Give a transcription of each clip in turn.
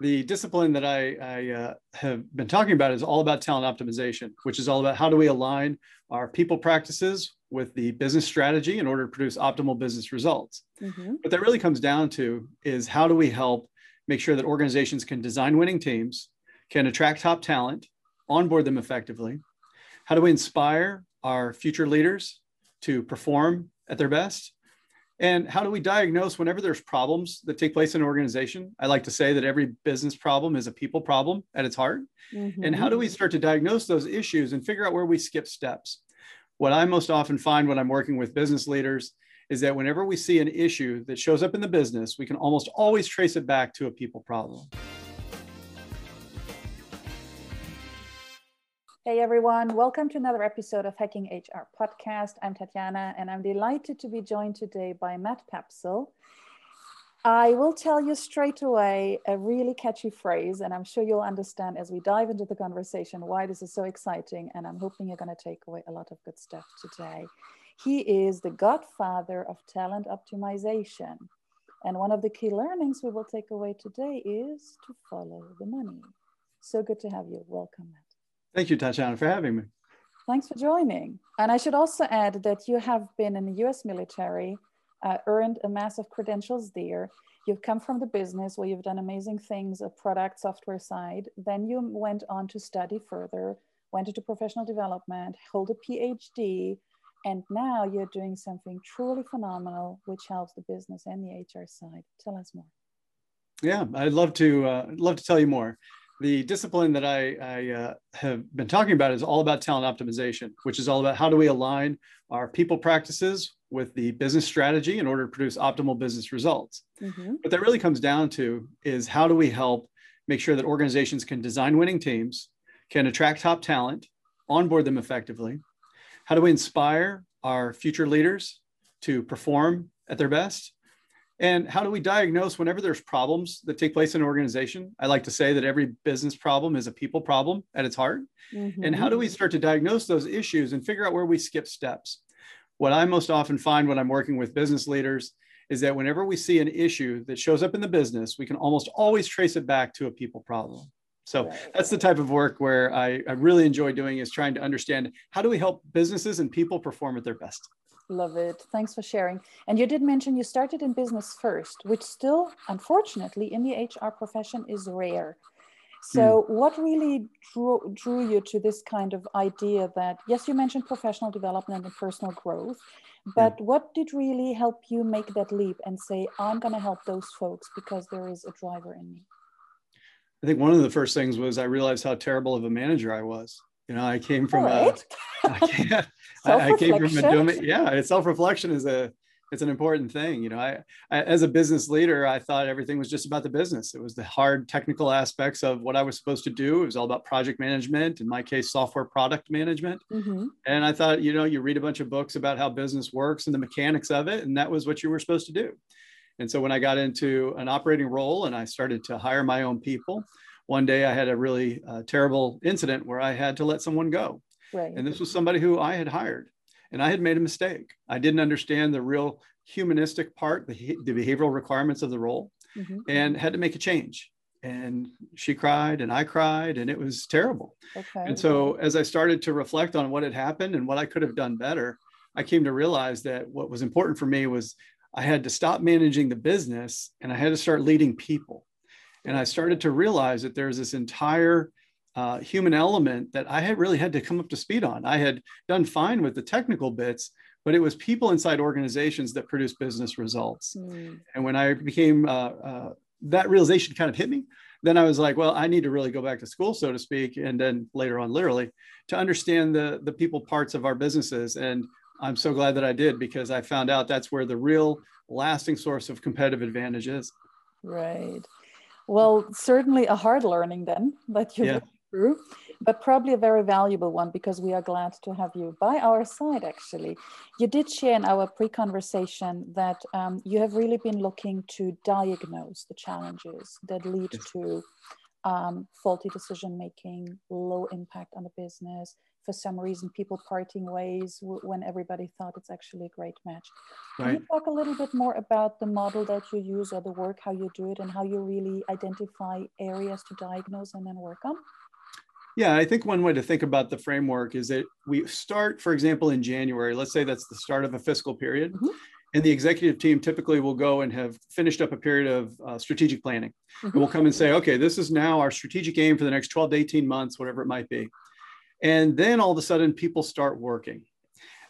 the discipline that I, I uh, have been talking about is all about talent optimization, which is all about how do we align our people practices with the business strategy in order to produce optimal business results. Mm-hmm. What that really comes down to is how do we help make sure that organizations can design winning teams, can attract top talent, onboard them effectively? How do we inspire our future leaders to perform at their best? And how do we diagnose whenever there's problems that take place in an organization? I like to say that every business problem is a people problem at its heart. Mm-hmm. And how do we start to diagnose those issues and figure out where we skip steps? What I most often find when I'm working with business leaders is that whenever we see an issue that shows up in the business, we can almost always trace it back to a people problem. Hey everyone, welcome to another episode of Hacking HR podcast. I'm Tatiana and I'm delighted to be joined today by Matt Poepsel. I will tell you straight away a really catchy phrase, and I'm sure you'll understand as we dive into the conversation why this is so exciting. And I'm hoping you're going to take away a lot of good stuff today. He is the godfather of talent optimization. And one of the key learnings we will take away today is to follow the money. So good to have you. Welcome, Matt. Thank you, Tatiana, for having me. Thanks for joining. And I should also add that you have been in the US military, uh, earned a massive credentials there. You've come from the business where you've done amazing things, a product software side. Then you went on to study further, went into professional development, hold a PhD, and now you're doing something truly phenomenal, which helps the business and the HR side. Tell us more. Yeah, I'd love to uh, love to tell you more the discipline that I, I uh, have been talking about is all about talent optimization, which is all about how do we align our people practices with the business strategy in order to produce optimal business results. Mm-hmm. What that really comes down to is how do we help make sure that organizations can design winning teams, can attract top talent, onboard them effectively? How do we inspire our future leaders to perform at their best? And how do we diagnose whenever there's problems that take place in an organization? I like to say that every business problem is a people problem at its heart. Mm-hmm. And how do we start to diagnose those issues and figure out where we skip steps? What I most often find when I'm working with business leaders is that whenever we see an issue that shows up in the business, we can almost always trace it back to a people problem. So that's the type of work where I, I really enjoy doing is trying to understand how do we help businesses and people perform at their best. Love it. Thanks for sharing. And you did mention you started in business first, which still, unfortunately, in the HR profession is rare. So, mm. what really drew, drew you to this kind of idea that, yes, you mentioned professional development and personal growth, but mm. what did really help you make that leap and say, I'm going to help those folks because there is a driver in me? I think one of the first things was I realized how terrible of a manager I was. You know, I came from right. a, I, I, came from a domain. Yeah, self-reflection is a it's an important thing. You know, I, I, as a business leader, I thought everything was just about the business. It was the hard technical aspects of what I was supposed to do. It was all about project management, in my case, software product management. Mm-hmm. And I thought, you know, you read a bunch of books about how business works and the mechanics of it, and that was what you were supposed to do. And so when I got into an operating role and I started to hire my own people, one day I had a really uh, terrible incident where I had to let someone go. Right. And this was somebody who I had hired and I had made a mistake. I didn't understand the real humanistic part, the, the behavioral requirements of the role, mm-hmm. and had to make a change. And she cried and I cried, and it was terrible. Okay. And so, as I started to reflect on what had happened and what I could have done better, I came to realize that what was important for me was I had to stop managing the business and I had to start leading people. And I started to realize that there's this entire uh, human element that I had really had to come up to speed on. I had done fine with the technical bits, but it was people inside organizations that produce business results. Mm. And when I became, uh, uh, that realization kind of hit me. Then I was like, well, I need to really go back to school, so to speak, and then later on, literally, to understand the the people parts of our businesses. And I'm so glad that I did because I found out that's where the real lasting source of competitive advantage is. Right. Well, certainly a hard learning then that you yeah. through, but probably a very valuable one because we are glad to have you by our side. Actually, you did share in our pre-conversation that um, you have really been looking to diagnose the challenges that lead to um, faulty decision making, low impact on the business, for some reason people parting ways when everybody thought it's actually a great match. Can right. you talk a little bit more about the model that you use or the work, how you do it, and how you really identify areas to diagnose and then work on? Yeah, I think one way to think about the framework is that we start, for example, in January. Let's say that's the start of a fiscal period. Mm-hmm. And the executive team typically will go and have finished up a period of uh, strategic planning. Mm-hmm. And we'll come and say, okay, this is now our strategic aim for the next 12 to 18 months, whatever it might be. And then all of a sudden, people start working.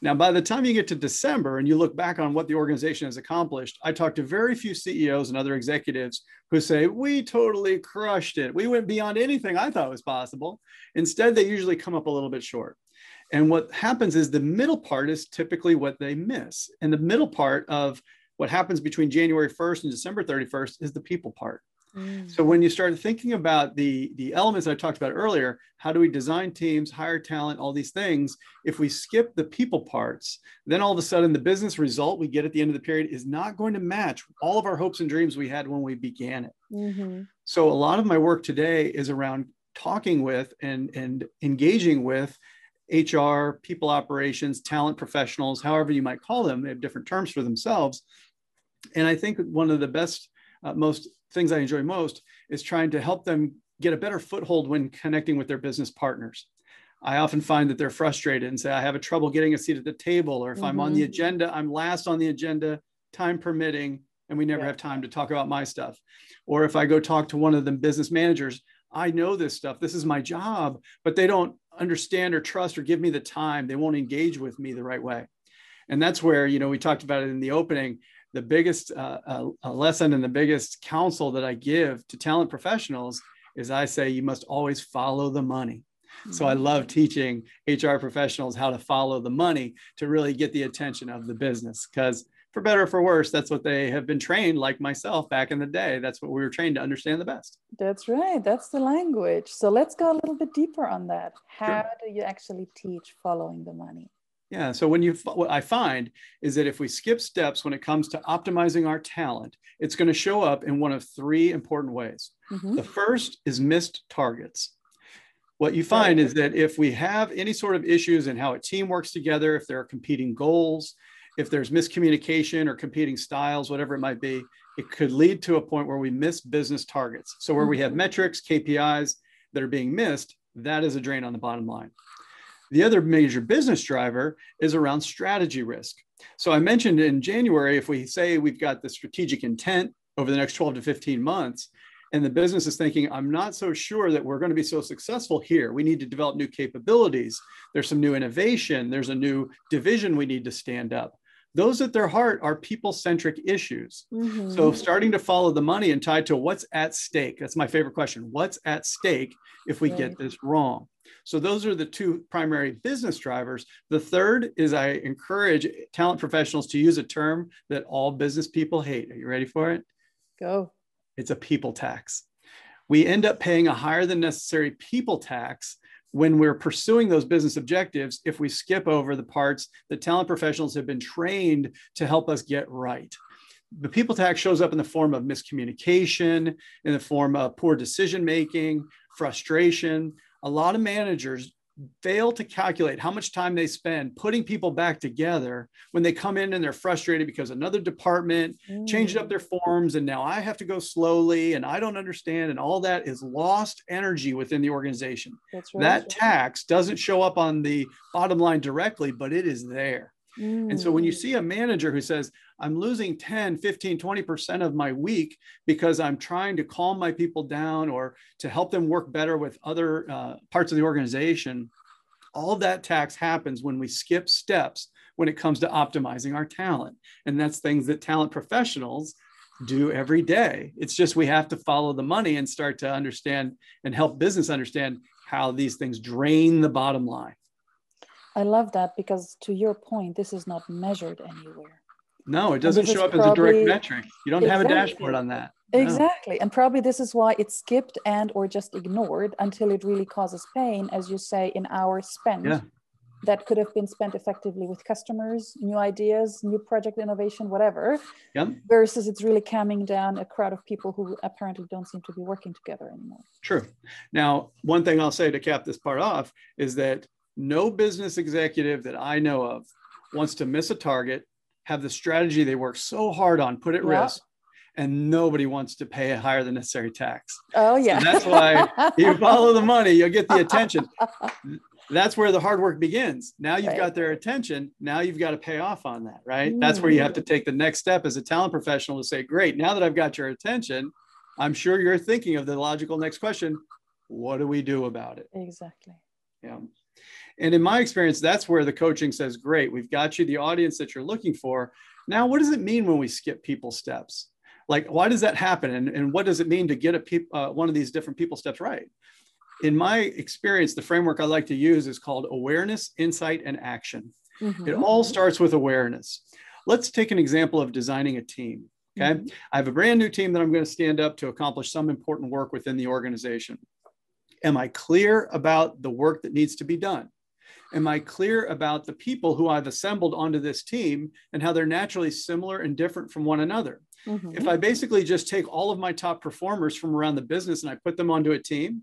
Now, by the time you get to December and you look back on what the organization has accomplished, I talked to very few CEOs and other executives who say, We totally crushed it. We went beyond anything I thought was possible. Instead, they usually come up a little bit short. And what happens is the middle part is typically what they miss. And the middle part of what happens between January 1st and December 31st is the people part. Mm. So when you start thinking about the, the elements I talked about earlier, how do we design teams, hire talent, all these things? If we skip the people parts, then all of a sudden the business result we get at the end of the period is not going to match all of our hopes and dreams we had when we began it. Mm-hmm. So a lot of my work today is around talking with and, and engaging with HR, people operations, talent professionals, however you might call them, they have different terms for themselves. And I think one of the best, uh, most things I enjoy most is trying to help them get a better foothold when connecting with their business partners. I often find that they're frustrated and say, I have a trouble getting a seat at the table, or if mm-hmm. I'm on the mm-hmm. agenda, I'm last on the agenda, time permitting, and we never yeah. have time to talk about my stuff. Or if I go talk to one of the business managers, I know this stuff, this is my job, but they don't understand or trust or give me the time. They won't engage with me the right way. And that's where, you know, we talked about it in the opening. The biggest uh, uh, lesson and the biggest counsel that I give to talent professionals is I say you must always follow the money. Mm-hmm. So I mm-hmm. love teaching HR professionals how to follow the money to really get the attention of the business because for better or for worse, that's what they have been trained, like myself back in the day. That's what we were trained to understand the best. That's right. That's the language. So let's go a little bit deeper on that. How sure. do you actually teach following the money? Yeah. So when you what I find is that if we skip steps when it comes to optimizing our talent, it's going to show up in one of three important ways. Mm-hmm. The first is missed targets. What you find is that if we have any sort of issues in how a team works together, if there are competing goals, if there's miscommunication or competing styles, whatever it might be, it could lead to a point where we miss business targets. So where we have mm-hmm. metrics, KPIs that are being missed, that is a drain on the bottom line. The other major business driver is around strategy risk. So I mentioned in January, if we say we've got the strategic intent over the next 12 to 15 months, and the business is thinking, I'm not so sure that we're going to be so successful here. We need to develop new capabilities. There's some new innovation. There's a new division we need to stand up those at their heart are people centric issues. Mm-hmm. So, starting to follow the money and tied to what's at stake. That's my favorite question. What's at stake if we right. get this wrong? So, those are the two primary business drivers. The third is I encourage talent professionals to use a term that all business people hate. Are you ready for it? Go. It's a people tax. We end up paying a higher than necessary people tax when we're pursuing those business objectives if we skip over the parts that talent professionals have been trained to help us get right. The people tax shows up in the form of miscommunication, in the form of poor decision making, frustration. A lot of managers fail to calculate how much time they spend putting people back together when they come in and they're frustrated because another department mm. changed up their forms and now I have to go slowly and I don't understand and all that is lost energy within the organization. Right. That tax doesn't show up on the bottom line directly, but it is there. Mm. And so when you mm. see a manager who says, I'm losing 10, 15, 20% of my week because I'm trying to calm my people down or to help them work better with other uh, parts of the organization, all that tax happens when we skip steps when it comes to optimizing our talent. And that's things that talent professionals do every day. It's just we have to follow the money and start to understand and help business understand how these things drain the bottom line. I love that because to your point, this is not measured anywhere. No, it doesn't show up probably, as a direct metric. You don't exactly, have a dashboard on that. No. Exactly. And probably this is why it's skipped and or just ignored until it really causes pain, as you say, in our spend. Yeah. That could have been spent effectively with customers, new ideas, new project innovation, whatever. Yep. Versus it's really calming down a crowd of people who apparently don't seem to be working together anymore. True. Now, one thing I'll say to cap this part off is that no business executive that I know of wants to miss a target, have the strategy they work so hard on put at yep. risk, and nobody wants to pay a higher than necessary tax. Oh yeah. So that's why you follow the money, you'll get the attention. That's where the hard work begins. Now you've right. got their attention. Now you've got to pay off on that, right? Mm. That's where you have to take the next step as a talent professional to say, great, now that I've got your attention, I'm sure you're thinking of the logical next question. What do we do about it? Exactly. Yeah. And in my experience, that's where the coaching says, great, we've got you the audience that you're looking for. Now, what does it mean when we skip people steps? Like, why does that happen? And, and what does it mean to get a peop, uh, one of these different people steps right? In my experience, the framework I like to use is called awareness, insight, and action. Mm-hmm. It all starts with awareness. Let's take an example of designing a team. Okay. Mm-hmm. I have a brand new team that I'm going to stand up to accomplish some important work within the organization. Am I clear about the work that needs to be done? Am I clear about the people who I've assembled onto this team and how they're naturally similar and different from one another? Mm-hmm. If I basically just take all of my top performers from around the business and I put them onto a team,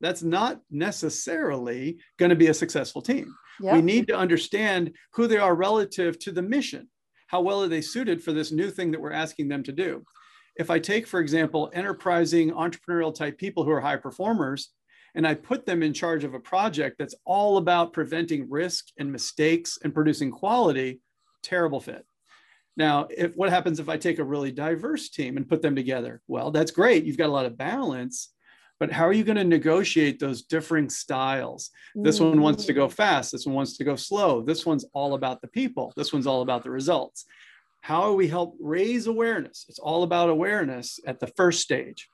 that's not necessarily going to be a successful team. Yep. We need to understand who they are relative to the mission. How well are they suited for this new thing that we're asking them to do? If I take, for example, enterprising entrepreneurial type people who are high performers, and I put them in charge of a project that's all about preventing risk and mistakes and producing quality, terrible fit. Now, if what happens if I take a really diverse team and put them together? Well, that's great. You've got a lot of balance, but how are you going to negotiate those differing styles? This one wants to go mm. fast. This one wants to go slow. This one's all about the people. This one's all about the results. How do we help raise awareness? It's all about awareness at the first stage.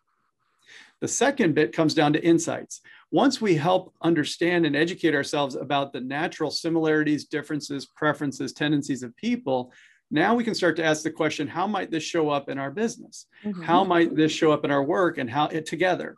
The second bit comes down to insights. Once we help understand and educate ourselves about the natural similarities, differences, preferences, tendencies of people, now we can start to ask the question how might this show up in our business? Mm-hmm. How might this show up in our work and how it together?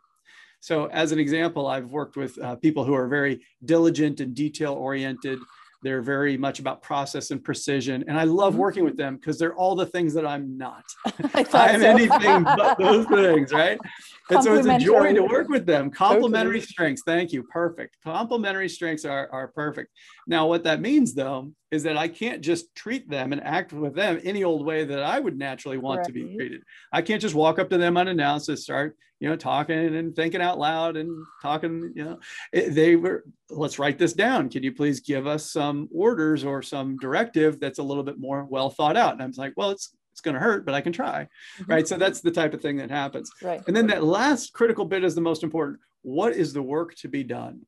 So, as an example, I've worked with uh, people who are very diligent and detail oriented. They're very much about process and precision. And I love mm-hmm. working with them because they're all the things that I'm not. I am so. anything but those things, right? And so it's a joy to work with them. Complementary totally. strengths. Thank you. Perfect. Complementary strengths are, are perfect. Now, what that means though is that I can't just treat them and act with them any old way that I would naturally want right. to be treated. I can't just walk up to them unannounced and start, you know, talking and thinking out loud and talking, you know, they were, let's write this down. Can you please give us some orders or some directive that's a little bit more well thought out? And I'm like, well, it's it's going to hurt, but I can try. Mm-hmm. Right. So that's the type of thing that happens. Right. And then that last critical bit is the most important. What is the work to be done?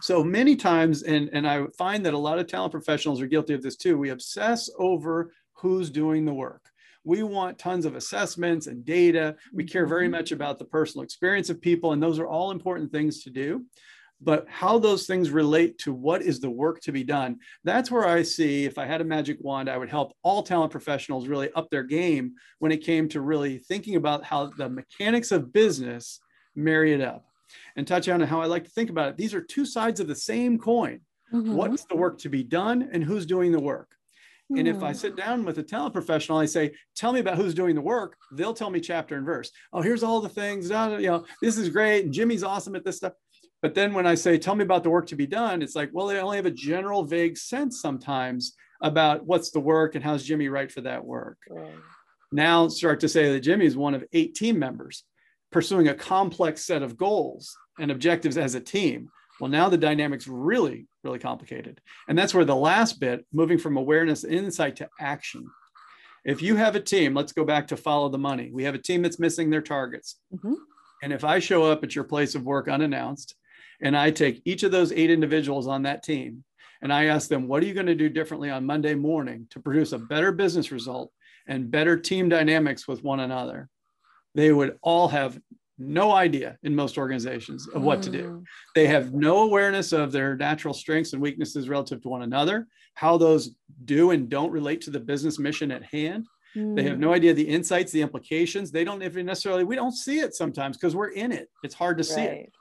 So many times, and, and I find that a lot of talent professionals are guilty of this too, we obsess over who's doing the work. We want tons of assessments and data. We care very mm-hmm. much about the personal experience of people, and those are all important things to do but how those things relate to what is the work to be done that's where i see if i had a magic wand i would help all talent professionals really up their game when it came to really thinking about how the mechanics of business marry it up and touch on how i like to think about it these are two sides of the same coin mm-hmm. what's the work to be done and who's doing the work and if I hmm. sit down with a talent professional, I say, "Tell me about who's doing the work." They'll tell me chapter and verse. Oh, here's all the things. You know, this is great, Jimmy's awesome at this stuff. But then when I say, tell me about the work to be done, it's like, well, they only have a general vague sense sometimes about what's the work and how's Jimmy right for that work. Right. Now start to say that Jimmy is one of eight team members pursuing a complex set of goals and objectives as a team. Well, now the dynamic's really, really complicated. And that's where the last bit, moving from awareness and insight to action. If you have a team, let's go back to follow the money. We have a team that's missing their targets. Mm-hmm. And if I show up at your place of work unannounced and I take each of those eight individuals on that team and I ask them, what are you going to do differently on Monday morning to produce a better business result and better team dynamics with one another? They would all have no idea in most organizations of what to do. Mm. They have no awareness of their natural strengths and weaknesses relative to one another, how those do and don't relate to the business mission at hand. They have no mm. idea the insights, the implications. They don't even necessarily, we don't see it sometimes because we're in it. It's hard to see right. it.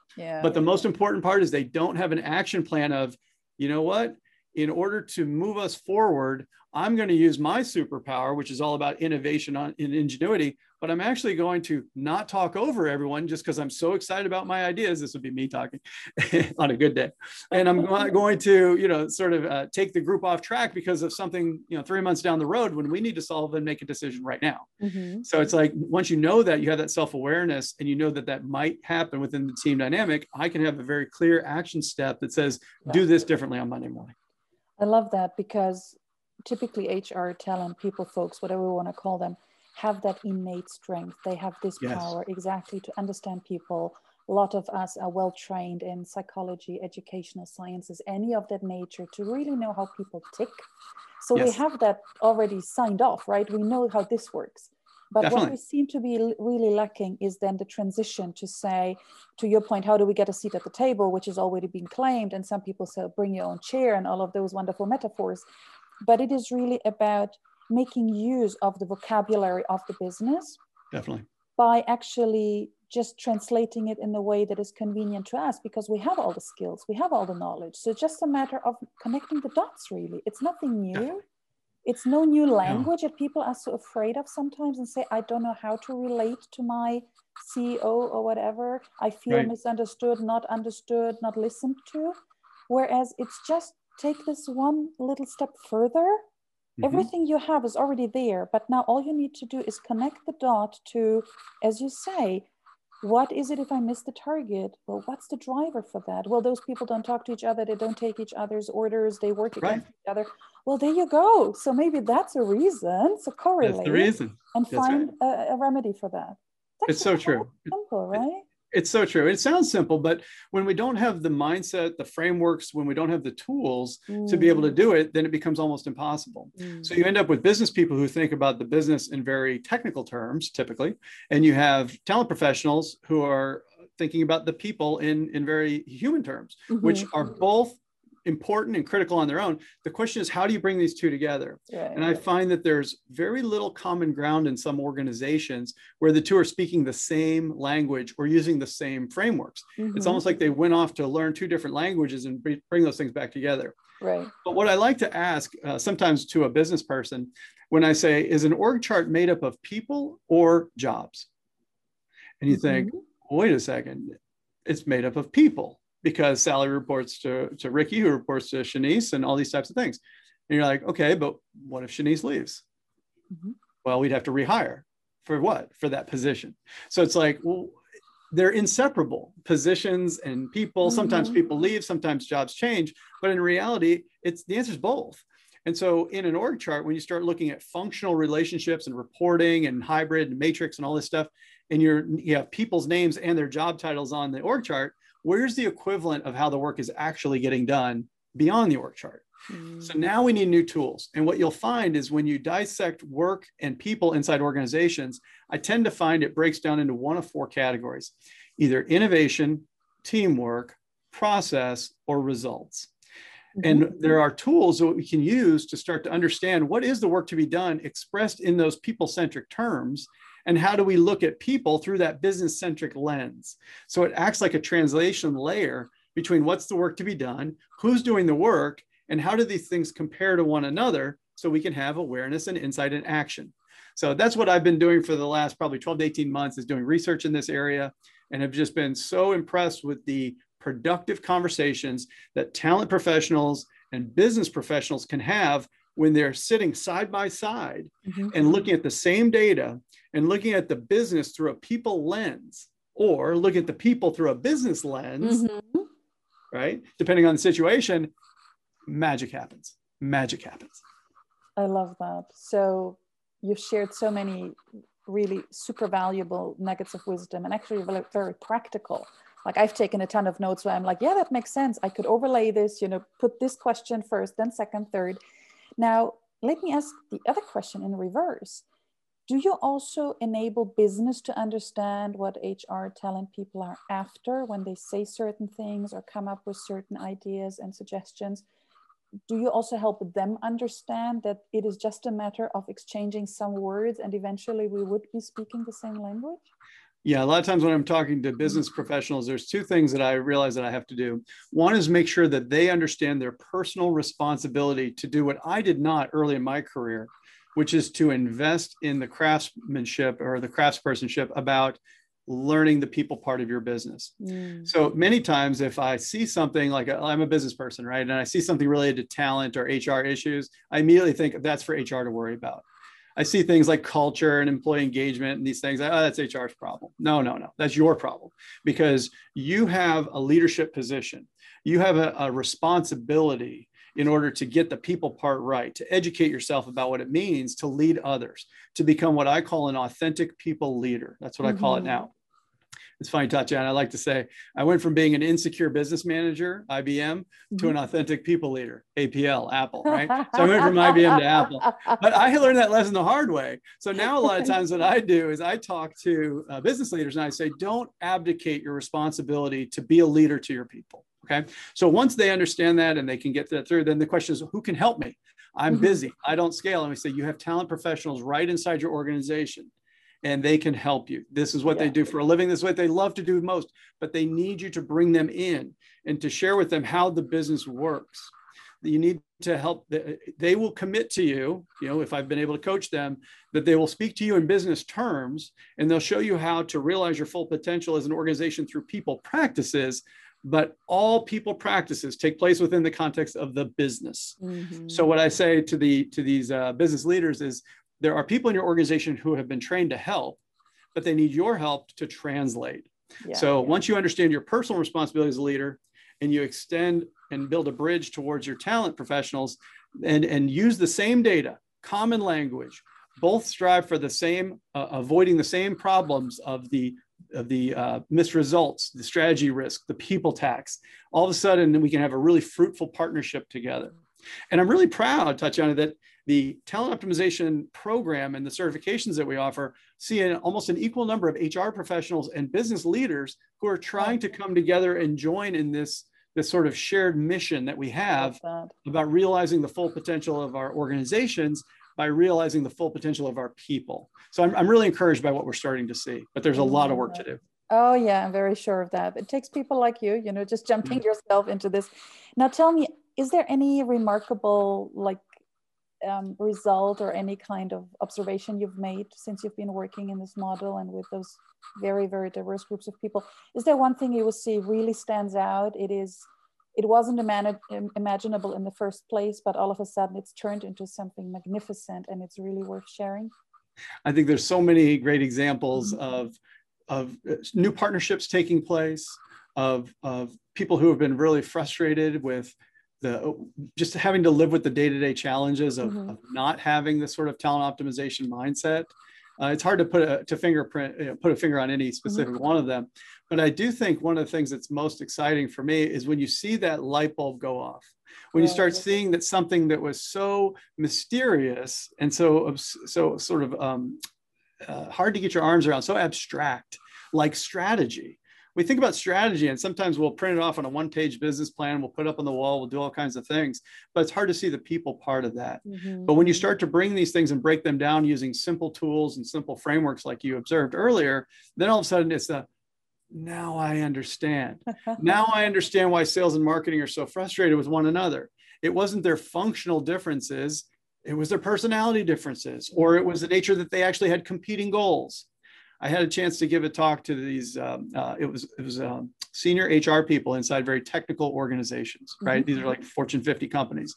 But the most important part is they don't have an action plan of, you know what? In order to move us forward, I'm going to use my superpower, which is all about innovation on, in ingenuity, but I'm actually going to not talk over everyone just because I'm so excited about my ideas. This would be me talking on a good day. And I'm going to, you know, sort of uh, take the group off track because of something, you know, three months down the road when we need to solve and make a decision right now. Mm-hmm. So it's like, once you know that you have that self-awareness and you know that that might happen within the team dynamic, I can have a very clear action step that says, do this differently on Monday morning. I love that because typically HR talent people folks, whatever we want to call them, have that innate strength. They have this yes. power exactly to understand people. A lot of us are well trained in psychology, educational sciences, any of that nature to really know how people tick. So yes. we have that already signed off, right? We know how this works. But Definitely. what we seem to be really lacking is then the transition to say, to your point, how do we get a seat at the table, which is already being claimed? And some people say, bring your own chair and all of those wonderful metaphors. But it is really about making use of the vocabulary of the business. Definitely. By actually just translating it in a way that is convenient to us because we have all the skills, we have all the knowledge. So just a matter of connecting the dots, really. It's nothing new it's no new language that people are so afraid of sometimes and say i don't know how to relate to my ceo or whatever i feel right. misunderstood not understood not listened to whereas it's just take this one little step further mm-hmm. everything you have is already there but now all you need to do is connect the dot to as you say what is it if I miss the target? Well, what's the driver for that? Well, those people don't talk to each other, they don't take each other's orders, they work against right. each other. Well, there you go. So maybe that's a reason. So correlate that's the reason. and that's find right. a, a, remedy for that. That's it's so true. Simple, right? It's so true. It sounds simple, but when we don't have the mindset, the frameworks, when we don't have the tools mm. to be able to mm. do it, then it becomes almost impossible. Mm. So you end up with business people who think about the business in very technical terms, typically, and you have talent professionals who are thinking about the people in in very human terms, mm-hmm. which are both important and critical on their own. The question is, how do you bring these two together? Right. And I find that there's very little common ground in some organizations where the two are speaking the same language or using the same frameworks. Mm-hmm. It's almost like they went off to learn two different languages and bring those things back together. Right. But what I like to ask uh, sometimes to a business person when I say, is an org chart made up of people or jobs? And you mm-hmm. think, wait a second, it's made up of people because Sally reports to, to Ricky, who reports to Shanice, and all these types of things. And you're like, okay, but what if Shanice leaves? Mm-hmm. Well, we'd have to rehire for what? For that position. So it's like, well, they're inseparable positions and people. Mm-hmm. Sometimes people leave, sometimes jobs change, but in reality, it's the answer is both. And so in an org chart, when you start looking at functional relationships and reporting and hybrid and matrix and all this stuff, and you're you have people's names and their job titles on the org chart, where's the equivalent of how the work is actually getting done beyond the org chart? Mm. So now we need new tools. And what you'll find is when you dissect work and people inside organizations, I tend to find it breaks down into one of four categories either innovation, teamwork, process, or results. Mm-hmm. And there are tools that we can use to start to understand what is the work to be done expressed in those people centric terms and how do we look at people through that business centric lens? So it acts like a translation layer between what's the work to be done who's doing the work and how do these things compare to one another so we can have awareness and insight and action. So that's what i've been doing for the last probably 12 to 18 months is doing research in this area and have just been so impressed with the productive conversations that talent professionals and business professionals can have when they're sitting side by side mm-hmm. and looking at the same data and looking at the business through a people lens or looking at the people through a business lens, mm-hmm. right? Depending on the situation, magic happens. Magic happens. I love that. So you've shared so many really super valuable nuggets of wisdom and actually very, very practical. Like I've taken a ton of notes where I'm like, yeah, that makes sense. I could overlay this, you know, put this question first, then second, third. Now, let me ask the other question in reverse. Do you also enable business to understand what HR talent people are after when they say certain things or come up with certain ideas and suggestions? Do you also help them understand that it is just a matter of exchanging some words and eventually we would be speaking the same language? Yeah, a lot of times when I'm talking to business professionals, there's two things that I realize that I have to do. One is make sure that they understand their personal responsibility to do what I did not early in my career, which is to invest in the craftsmanship or the craftspersonship about learning the people part of your business. Mm. So many times, if I see something like i am a business person, right, and I see something related to talent or HR issues, I immediately think that's for HR to worry about. I see things like culture and employee engagement and these things. Oh, that's HR's problem. No, no, no. That's your problem because you have a leadership position. You have a, a responsibility in order to get the people part right, to educate yourself about what it means to lead others, to become what I call an authentic people leader. That's what mm-hmm. I call it mm-hmm. now it's funny, Tatiana. I like to say I went from being an insecure business manager, IBM, mm-hmm. to an authentic people leader, APL, Apple, right? so I went from IBM to Apple. But I learned that lesson the hard way. So now a lot of times what I do is I talk to uh, business leaders and I say, don't abdicate your responsibility to be a leader to your people. Okay. So once they understand that and they can get that through, then the question is, who can help me? I'm mm-hmm. busy. I don't scale. And we say, you have talent professionals right inside your organization and they can help you. This is what yeah. they do for a living. This is what they love to do most, but they need you to bring them in and to share with them how the business works. You need to help. They will commit to you, you know, if I've been able to coach them, that they will speak to you in business terms and they'll show you how to realize your full potential as an organization through people practices. But all people practices take place within the context of the business. Mm-hmm. So what I say to the to these uh, business leaders is there are people in your organization who have been trained to help, but they need your help to translate. Yeah, so yeah. once you understand your personal responsibility as a leader and you extend and build a bridge towards your talent professionals and, and use the same data, common language, both strive for the same, uh, avoiding the same problems of the of the uh, missed results, the strategy risk, the people tax. All of a sudden, we can have a really fruitful partnership together. And I'm really proud, Tatiana, that the talent optimization program and the certifications that we offer see an, almost an equal number of HR professionals and business leaders who are trying to come together and join in this, this sort of shared mission that we have about realizing the full potential of our organizations by realizing the full potential of our people. So I'm, I'm really encouraged by what we're starting to see, but there's a lot of work to do. Oh yeah, I'm very sure of that. It takes people like you, you know, just jumping mm-hmm. yourself into this. Now tell me, is there any remarkable like um, result or any kind of observation you've made since you've been working in this model and with those very very diverse groups of people? Is there one thing you will see really stands out? It is it wasn't imaginable in the first place but all of a sudden it's turned into something magnificent and it's really worth sharing? I think there's so many great examples mm-hmm. of of uh, new partnerships taking place of of people who have been really frustrated with the just having to live with the day-to-day challenges of, mm-hmm. of not having this sort of talent optimization mindset uh, it's hard to put a to fingerprint you know, put a finger on any specific mm-hmm. one of them but i do think one of the things that's most exciting for me is when you see that light bulb go off when you start seeing that something that was so mysterious and so so sort of um, uh, hard to get your arms around so abstract like strategy we think about strategy and sometimes we'll print it off on a one page business plan we'll put up on the wall we'll do all kinds of things but it's hard to see the people part of that. Mm-hmm. but when you start to bring these things and break them down using simple tools and simple frameworks like you observed earlier then all of a sudden it's a now i understand. Now i understand why sales and marketing are so frustrated with one another. It wasn't their functional differences it was their personality differences or it was the nature that they actually had competing goals I had a chance to give a talk to these. Um, uh, it was it was um, senior HR people inside very technical organizations, right? Mm-hmm. These are like Fortune 50 companies.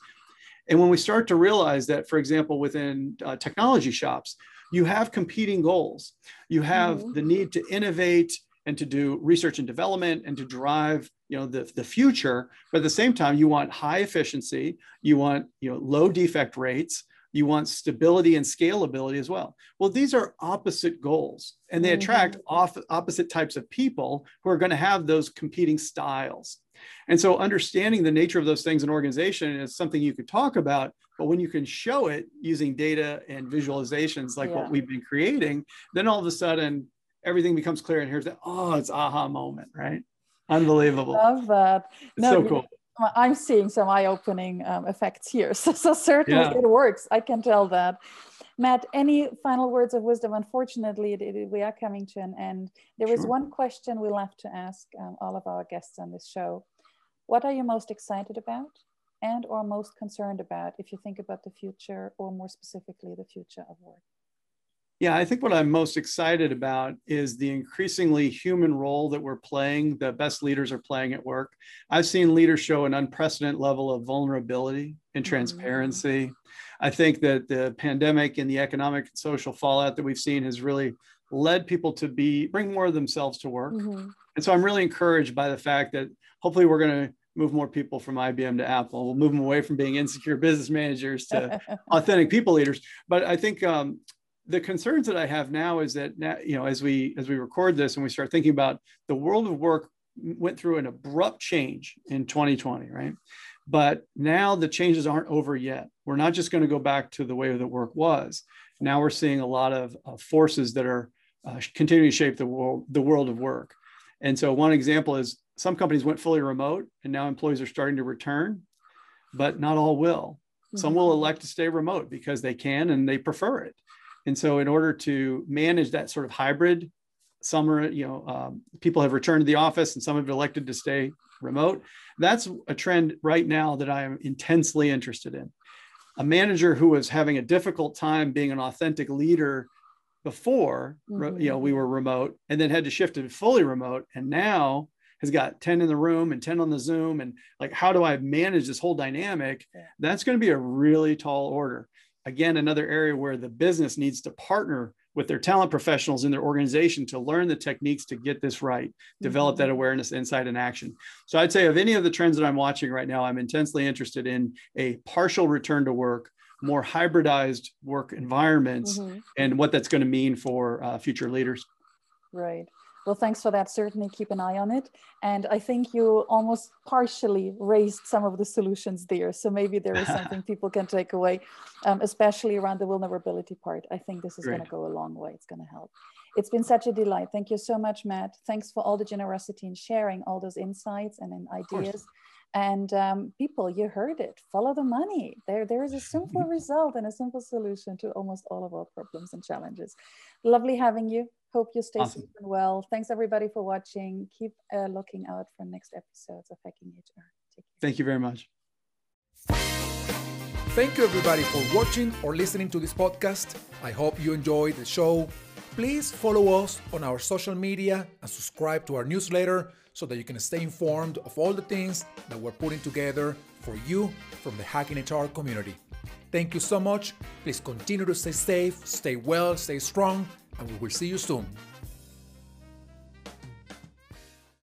And when we start to realize that, for example, within uh, technology shops, you have competing goals. You have mm-hmm. the need to innovate and to do research and development and to drive you know the, the future but at the same time you want high efficiency you want you know low defect rates you want stability and scalability as well. Well, these are opposite goals and they attract mm-hmm. off, opposite types of people who are going to have those competing styles. And so understanding the nature of those things in organization is something you could talk about, but when you can show it using data and visualizations like yeah. what we've been creating, then all of a sudden everything becomes clear and here's the oh, it's aha moment, right? Unbelievable. Love that. It's no, so cool I'm seeing some eye-opening um, effects here. So, so certainly yeah. it works. I can tell that. Matt, any final words of wisdom? Unfortunately, it, it, we are coming to an end. There sure. is one question we love to ask um, all of our guests on this show. What are you most excited about and or most concerned about if you think about the future or more specifically the future of work? Yeah, I think what I'm most excited about is the increasingly human role that we're playing, the best leaders are playing at work. I've seen leaders show an unprecedented level of vulnerability and mm-hmm. transparency. Mm-hmm. I think that the pandemic and the economic and social fallout that we've seen has really led people to be bring more of themselves to work. Mm-hmm. And so I'm really encouraged by the fact that hopefully we're going to move more people from IBM to Apple. We'll move them away from being insecure business managers to authentic people leaders. But I think um, the concerns that I have now is that now, you know, as we as we record this and we start thinking about the world of work went through an abrupt change in 2020, right? But now the changes aren't over yet. We're not just going to go back to the way that work was. Now we're seeing a lot of uh, forces that are uh, continuing to shape the world, the world of work. And so one example is some companies went fully remote and now employees are starting to return, but not all will. Mm-hmm. Some will elect to stay remote because they can and they prefer it. And so, in order to manage that sort of hybrid, some are, you know, um, people have returned to the office and some have elected to stay remote. That's a trend right now that I am intensely interested in. A manager who was having a difficult time being an authentic leader before, mm-hmm. you know, we were remote and then had to shift to fully remote. And now has got 10 in the room and 10 on the Zoom. And like, how do I manage this whole dynamic? That's going to be a really tall order again, another area where the business needs to partner with their talent professionals in their organization to learn the techniques to get this right, develop mm-hmm. that awareness, insight, and action. So I'd say of any of the trends that I'm watching right now, I'm intensely interested in a partial return to work, more hybridized work environments, mm-hmm. and what that's going to mean for uh, future leaders. Right. Well, thanks for that. Certainly keep an eye on it. And I think you almost partially raised some of the solutions there. So maybe there is something people can take away, um, especially around the vulnerability part. I think this is going to go a long way. It's going to help. It's been such a delight. Thank you so much, Matt. Thanks for all the generosity in sharing all those insights and ideas. And um, people, you heard it. Follow the money. There, there is a simple result and a simple solution to almost all of our problems and challenges. Lovely having you. Hope you stay awesome. safe and well. Thanks everybody for watching. Keep uh, looking out for next episodes of Hacking HR. Thank you very much. Thank you everybody for watching or listening to this podcast. I hope you enjoyed the show. Please follow us on our social media and subscribe to our newsletter so that you can stay informed of all the things that we're putting together for you from the Hacking HR community. Thank you so much. Please continue to stay safe, stay well, stay strong, and we will see you soon.